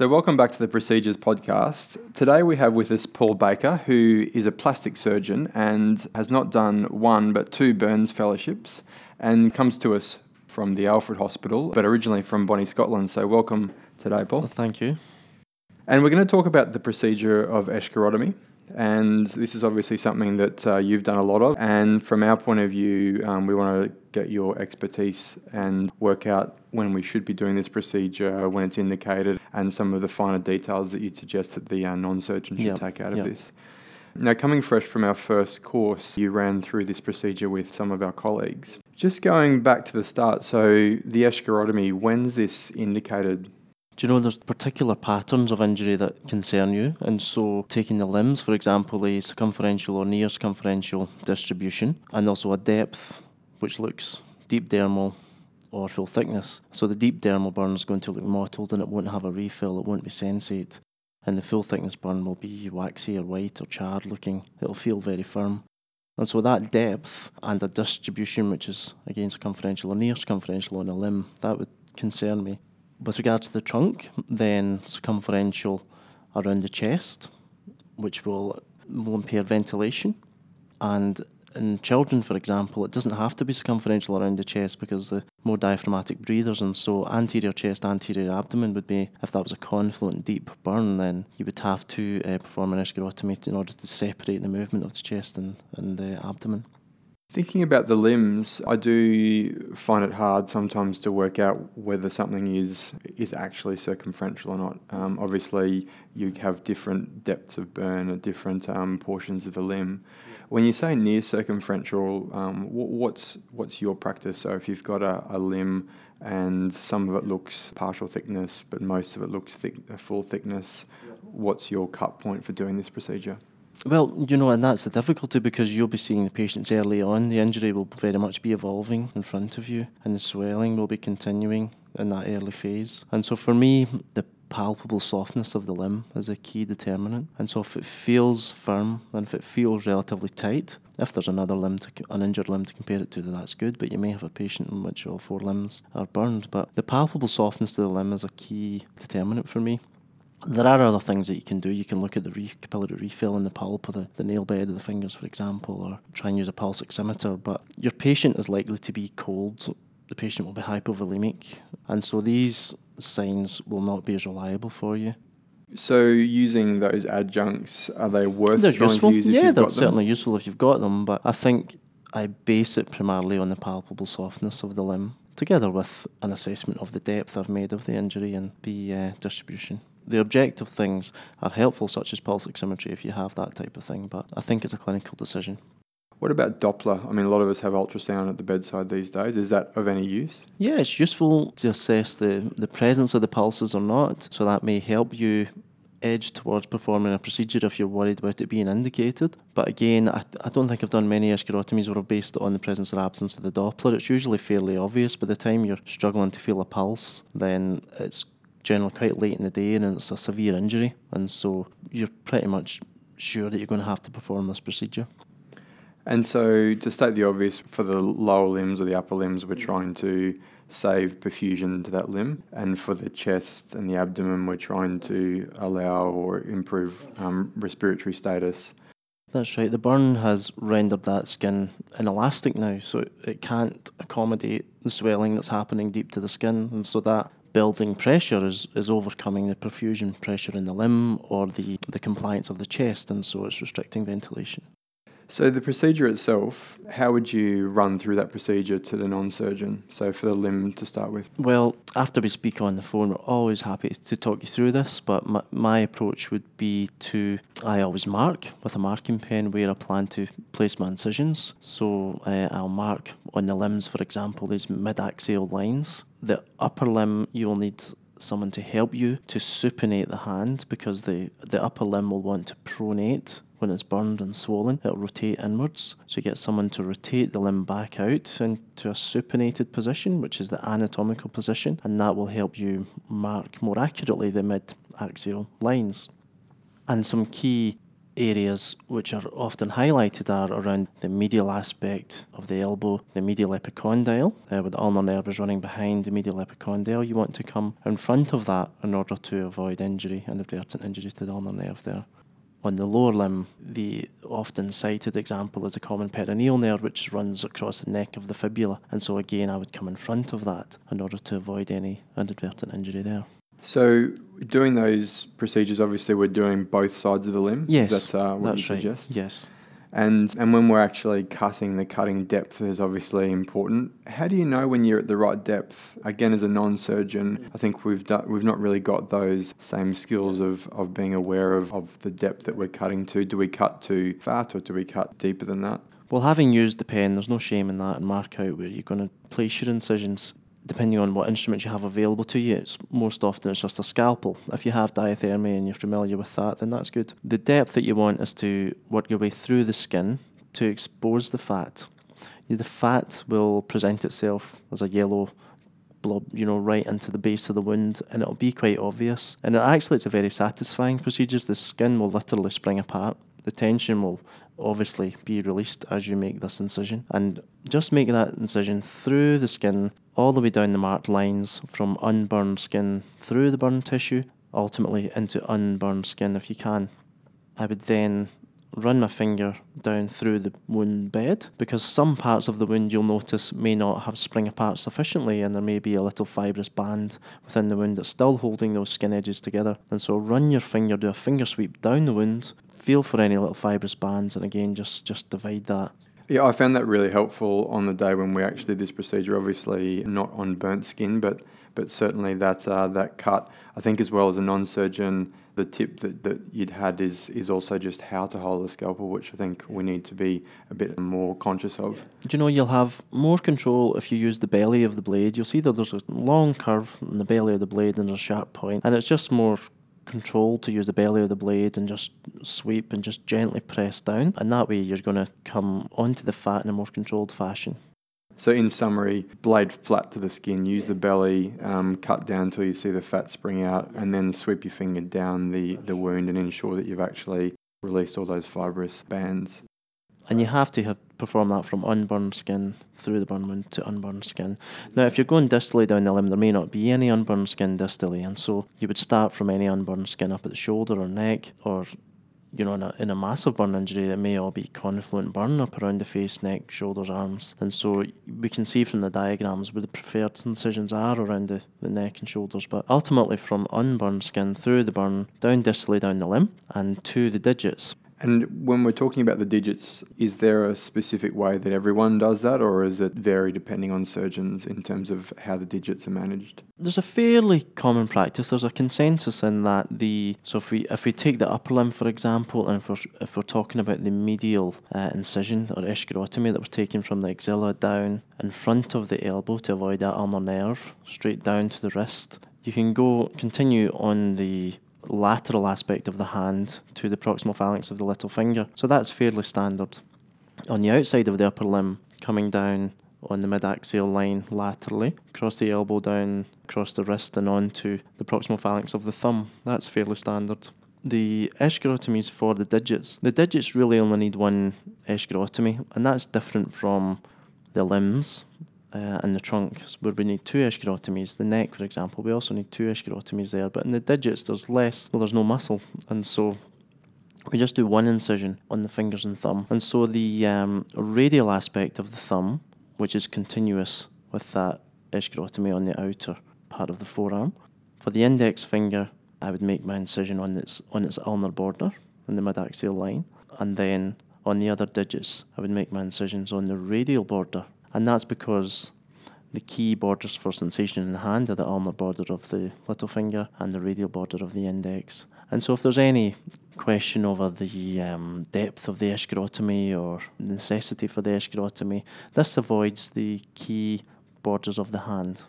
So, welcome back to the Procedures Podcast. Today we have with us Paul Baker, who is a plastic surgeon and has not done one but two burns fellowships and comes to us from the Alfred Hospital, but originally from Bonnie, Scotland. So, welcome today, Paul. Thank you. And we're going to talk about the procedure of escharotomy. And this is obviously something that uh, you've done a lot of. And from our point of view, um, we want to get your expertise and work out when we should be doing this procedure, when it's indicated, and some of the finer details that you'd suggest that the uh, non surgeon should Yep, take out of yep. this. Now, coming fresh from our first course, you ran through this procedure with some of our colleagues. Just going back to the start, so the escharotomy, when's this indicated? Do you know there's particular patterns of injury that concern you? And so, taking the limbs, for example, a circumferential or near circumferential distribution, and also a depth which looks deep dermal or full thickness. So, the deep dermal burn is going to look mottled and it won't have a refill, it won't be sensate. And the full thickness burn will be waxy or white or charred looking, it'll feel very firm. And so that depth and a distribution, which is again circumferential or near circumferential on a limb, that would concern me. With regards to the trunk, then circumferential around the chest, which will, will impair ventilation. And in children, for example, it doesn't have to be circumferential around the chest because the more diaphragmatic breathers, and so anterior chest, anterior abdomen would be, if that was a confluent deep burn, then you would have to uh, perform an escharotomy in order to separate the movement of the chest and, and the abdomen. Thinking about the limbs, I do find it hard sometimes to work out whether something is is actually circumferential or not. Um, obviously, you have different depths of burn at different um, portions of the limb. When you say near circumferential, um, wh- what's what's your practice? So if you've got a, a limb and some of it looks partial thickness, but most of it looks thick, full thickness, what's your cut point for doing this procedure? Well, you know, and that's the difficulty because you'll be seeing the patients early on. The injury will very much be evolving in front of you, and the swelling will be continuing in that early phase. And so, for me, the palpable softness of the limb is a key determinant. And so, if it feels firm and if it feels relatively tight, if there's another limb, to, an injured limb to compare it to, then that's good. But you may have a patient in which all four limbs are burned. But the palpable softness of the limb is a key determinant for me. There are other things that you can do. You can look at the re- capillary refill in the pulp or the, the nail bed of the fingers, for example, or try and use a pulse oximeter. But your patient is likely to be cold. The patient will be hypovolemic. And so these signs will not be as reliable for you. So using those adjuncts, are they worth They're trying useful. to use if yeah, they're certainly useful if you've got them. But I think I base it primarily on the palpable softness of the limb, together with an assessment of the depth I've made of the injury and the uh, distribution. The objective things are helpful, such as pulse oximetry, if you have that type of thing. But I think it's a clinical decision. What about Doppler? I mean, a lot of us have ultrasound at the bedside these days. Is that of any use? Yeah, it's useful to assess the, the presence of the pulses or not, so that may help you edge towards performing a procedure if you're worried about it being indicated. But again, I, I don't think I've done many escharotomies where I've based it on the presence or absence of the Doppler. It's usually fairly obvious. By the time you're struggling to feel a pulse, then it's generally quite late in the day and it's a severe injury. And so you're pretty much sure that you're going to have to perform this procedure. And so, to state the obvious, for the lower limbs or the upper limbs, we're trying to save perfusion to that limb. And for the chest and the abdomen, we're trying to allow or improve um, respiratory status. That's right. The burn has rendered that skin inelastic now, so it- it can't accommodate the swelling that's happening deep to the skin, and so that building pressure is, is overcoming the perfusion pressure in the limb or the, the compliance of the chest, and so it's restricting ventilation. So, the procedure itself, how would you run through that procedure to the non surgeon? So, for the limb to start with. Well, after we speak on the phone, we're always happy to talk you through this, but my, my approach would be to, I always mark with a marking pen where I plan to place my incisions. So uh, I'll mark on the limbs, for example, these mid-axial lines. The upper limb, you will need someone to help you to supinate the hand because the, the upper limb will want to pronate when it's burned and swollen, it'll rotate inwards. So you get someone to rotate the limb back out into a supinated position, which is the anatomical position, and that will help you mark more accurately the mid axial lines. And some key areas which are often highlighted are around the medial aspect of the elbow, the medial epicondyle, uh, where the ulnar nerve is running behind the medial epicondyle. You want to come in front of that in order to avoid injury, inadvertent injury to the ulnar nerve there. On the lower limb, the often cited example is a common peroneal nerve which runs across the neck of the fibula. And so, again, I would come in front of that in order to avoid any inadvertent injury there. So, doing those procedures, obviously, we're doing both sides of the limb. Yes, Is that uh, what that's you right. suggest? Yes. And and when we're actually cutting, the cutting depth is obviously important. How do you know when you're at the right depth? Again, as a non-surgeon, I think we've done, we've not really got those same skills of, of being aware of, of the depth that we're cutting to. Do we cut too fat or do we cut deeper than that? Well, having used the pen, there's no shame in that, and mark out where you're going to place your incisions. Depending on what instruments you have available to you, it's most often it's just a scalpel. If you have diathermy and you're familiar with that, then that's good. The depth that you want is to work your way through the skin to expose the fat. The fat will present itself as a yellow blob, you know, right into the base of the wound, and it'll be quite obvious. And actually, it's a very satisfying procedure. The skin will literally spring apart. The tension will obviously be released as you make this incision, and just make that incision through the skin, all the way down the marked lines from unburned skin through the burned tissue, ultimately into unburned skin if you can. I would then run my finger down through the wound bed because some parts of the wound you'll notice may not have spring apart sufficiently and there may be a little fibrous band within the wound that's still holding those skin edges together. And so run your finger, do a finger sweep down the wound, feel for any little fibrous bands and again just just divide that. Yeah, I found that really helpful on the day when we actually did this procedure. Obviously, not on burnt skin, but but certainly that uh, that cut. I think as well as a non-surgeon, the tip that, that you'd had is is also just how to hold the scalpel, which I think we need to be a bit more conscious of. Do you know you'll have more control if you use the belly of the blade? You'll see that there's a long curve in the belly of the blade and a sharp point, and it's just more control to use the belly of the blade and just sweep and just gently press down, and that way you're going to come onto the fat in a more controlled fashion. So, in summary, blade flat to the skin, use the belly, um, cut down until you see the fat spring out, and then sweep your finger down the, the wound and ensure that you've actually released all those fibrous bands. And you have to have perform that from unburned skin through the burn wound to unburned skin. Now, if you're going distally down the limb, there may not be any unburned skin distally, and so you would start from any unburned skin up at the shoulder or neck, or you know, in a, in a massive burn injury, it may all be confluent burn up around the face, neck, shoulders, arms. And so we can see from the diagrams where the preferred incisions are around the, the neck and shoulders. But ultimately, from unburned skin through the burn, down distally down the limb, and to the digits. And when we're talking about the digits, is there a specific way that everyone does that, or is it vary depending on surgeons in terms of how the digits are managed? There's a fairly common practice. There's a consensus in that the so if we if we take the upper limb for example, and if we're if we're talking about the medial uh, incision or escharotomy that we're taking from the axilla down in front of the elbow to avoid that ulnar nerve, straight down to the wrist, you can go continue on the lateral aspect of the hand to the proximal phalanx of the little finger. So that's fairly standard. On the outside of the upper limb, coming down on the mid-axial line laterally, across the elbow down, across the wrist and onto the proximal phalanx of the thumb. That's fairly standard. The escharotomies for the digits. The digits really only need one escharotomy, and that's different from the limbs uh, and the trunk, where we need two escharotomies. The neck, for example, we also need two escharotomies there. But in the digits, there's less, well, there's no muscle, and so we just do one incision on the fingers and thumb. And so the um, radial aspect of the thumb, which is continuous with that escharotomy on the outer part of the forearm. For the index finger, I would make my incision on its on its ulnar border in the mid-axial line, and then on the other digits, I would make my incisions on the radial border and that's because the key borders for sensation in the hand are the ulnar border of the little finger and the radial border of the index. And so, if there's any question over the um, depth of the escharotomy or necessity for the escharotomy, this avoids the key borders of the hand.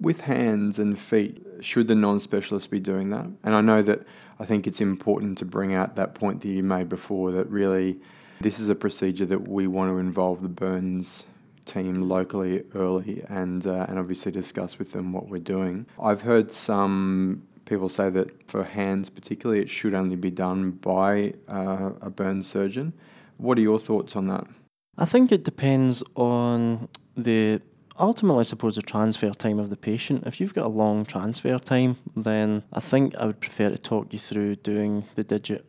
With hands and feet, should the non specialist be doing that? And I know that I think it's important to bring out that point that you made before that really this is a procedure that we want to involve the burns team locally early and uh, and obviously discuss with them what we're doing. I've heard some people say that for hands particularly, it should only be done by uh, a burn surgeon. What are your thoughts on that? I think it depends on the ultimately, I suppose, the transfer time of the patient. If you've got a long transfer time, then I think I would prefer to talk you through doing the digit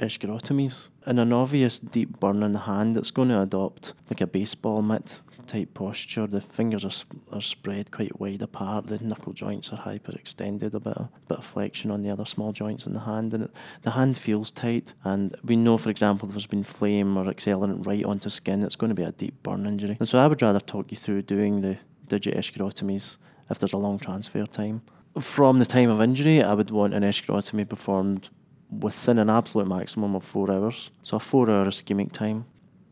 escharotomies. In an obvious deep burn in the hand, it's going to adopt like a baseball mitt type posture. The fingers are, are spread quite wide apart. The knuckle joints are hyperextended. A bit of, bit of flexion on the other small joints in the hand, and it, the hand feels tight. And we know, for example, if there's been flame or accelerant right onto skin, it's going to be a deep burn injury. And so I would rather talk you through doing the digit escharotomies if there's a long transfer time. From the time of injury, I would want an escharotomy performed within an absolute maximum of four hours. So a four hour ischemic time.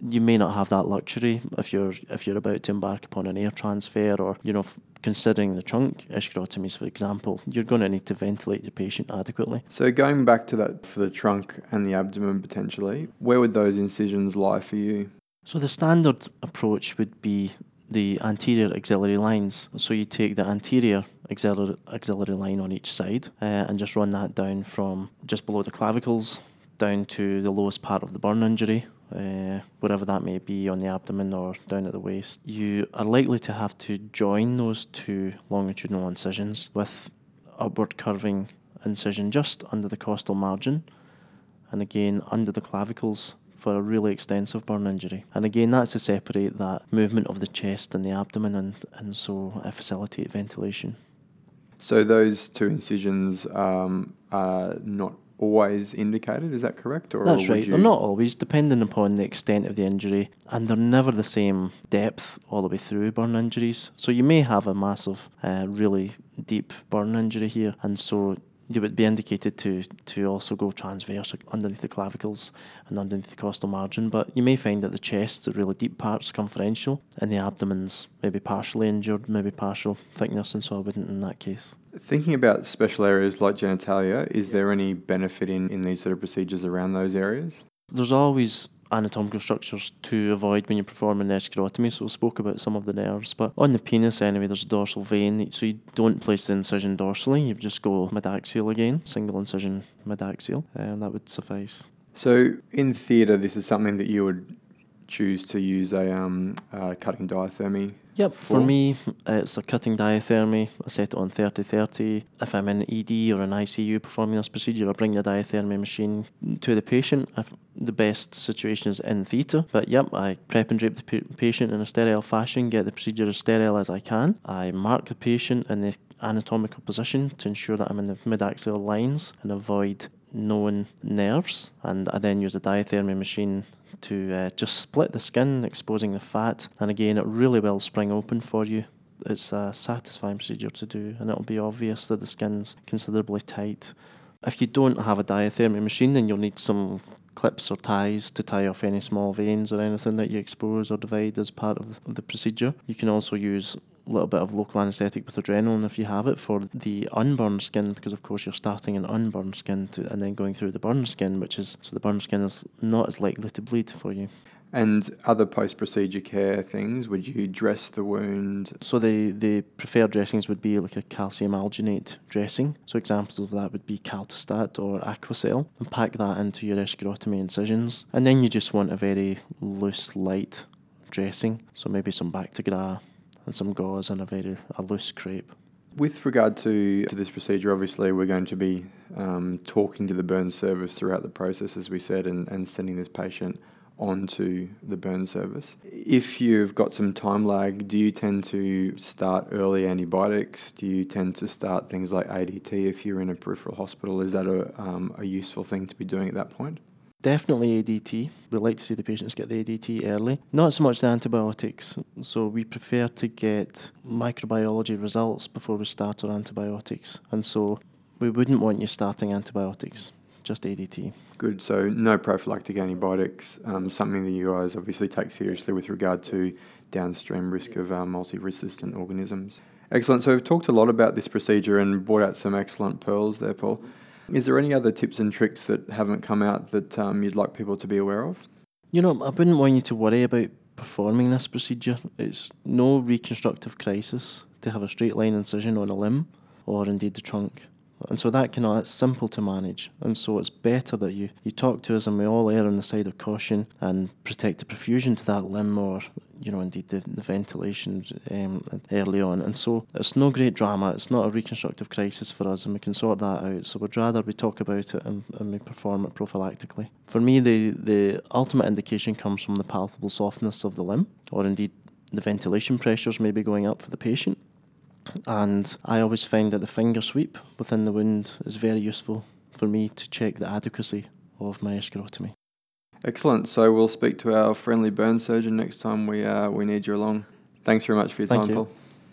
You may not have that luxury if you're if you're about to embark upon an air transfer or you know f- considering the trunk escharotomies for example you're going to need to ventilate the patient adequately So going back to that for the trunk and the abdomen potentially, where would those incisions lie for you? so the standard approach would be the anterior axillary lines. So you take the anterior axillary, axillary line on each side uh, and just run that down from just below the clavicles down to the lowest part of the burn injury, uh, that may be on the abdomen or down at the waist. You are likely to have to join those two longitudinal incisions with upward curving incision just under the costal margin and again under the clavicles for a really extensive burn injury. And again, that's to separate that movement of the chest and the abdomen and, and so uh, facilitate ventilation. So those two incisions um, are not always indicated, is that correct? Or That's right. They're not always, depending upon the extent of the injury, and they're never the same depth all the way through burn injuries. So you may have a massive, uh, really deep burn injury here, and so you would be indicated to to also go transverse underneath the clavicles and underneath the costal margin. But you may find that the chest's a really deep part, circumferential, and the abdomen's maybe partially injured, maybe partial thickness, and so I wouldn't in that case. Thinking about special areas like genitalia, is there any benefit in, in these sort of procedures around those areas? There's always anatomical structures to avoid when you perform an escharotomy, so we spoke about some of the nerves. But on the penis, anyway, there's a dorsal vein, so you don't place the incision dorsally, you just go midaxial again, single incision midaxial, and that would suffice. So in theatre, this is something that you would choose to use a um, uh, cutting diathermy. Yep, for me, it's a cutting diathermy. I set it on 30 30. If I'm in ED or an ICU performing this procedure, I bring the diathermy machine to the patient. If the best situation is in theatre, but yep, I prep and drape the pa- patient in a sterile fashion, get the procedure as sterile as I can. I mark the patient in the anatomical position to ensure that I'm in the midaxial lines and avoid known nerves, and I then use a diathermy machine to uh, just split the skin, exposing the fat, and again, it really will spring open for you. It's a satisfying procedure to do, and it'll be obvious that the skin's considerably tight. If you don't have a diathermy machine, then you'll need some clips or ties to tie off any small veins or anything that you expose or divide as part of the procedure. You can also use a little bit of local anaesthetic with adrenaline if you have it for the unburned skin, because of course you're starting in unburned skin to, and then going through the burned skin, which is so the burned skin is not as likely to bleed for you. And other post procedure care things, would you dress the wound? So the, the preferred dressings would be like a calcium alginate dressing. So examples of that would be Kaltostat or Aquacel, and pack that into your escharotomy incisions. And then you just want a very loose, light dressing. So maybe some Bactigras and some gauze and a very a loose crepe. With regard to, to this procedure, obviously we're going to be um, talking to the burn service throughout the process, as we said, and, and sending this patient onto the burn service. If you've got some time lag, do you tend to start early antibiotics? Do you tend to start things like ADT if you're in a peripheral hospital? Is that a, um, a useful thing to be doing at that point? Definitely ADT. We like to see the patients get the ADT early. Not so much the antibiotics. So we prefer to get microbiology results before we start our antibiotics. And so we wouldn't want you starting antibiotics, just ADT. Good. So no prophylactic antibiotics. Um, something that you guys obviously take seriously with regard to downstream risk of uh, multi-resistant organisms. Excellent. So we've talked a lot about this procedure and brought out some excellent pearls there, Paul. Is there any other tips and tricks that haven't come out that um, you'd like people to be aware of? You know, I wouldn't want you to worry about performing this procedure. It's no reconstructive crisis to have a straight line incision on a limb or indeed the trunk. And so that can it's simple to manage. And so it's better that you, you talk to us and we all err on the side of caution and protect the perfusion to that limb or you know, indeed the, the ventilation um, early on. And so it's no great drama. It's not a reconstructive crisis for us, and we can sort that out. So we'd rather we talk about it and, and we perform it prophylactically. For me, the, the ultimate indication comes from the palpable softness of the limb, or indeed the ventilation pressures may be going up for the patient. And I always find that the finger sweep within the wound is very useful for me to check the adequacy of my escharotomy. Excellent. So we'll speak to our friendly burn surgeon next time we uh, we need you along. Thanks very much for your Thank time, you. Paul.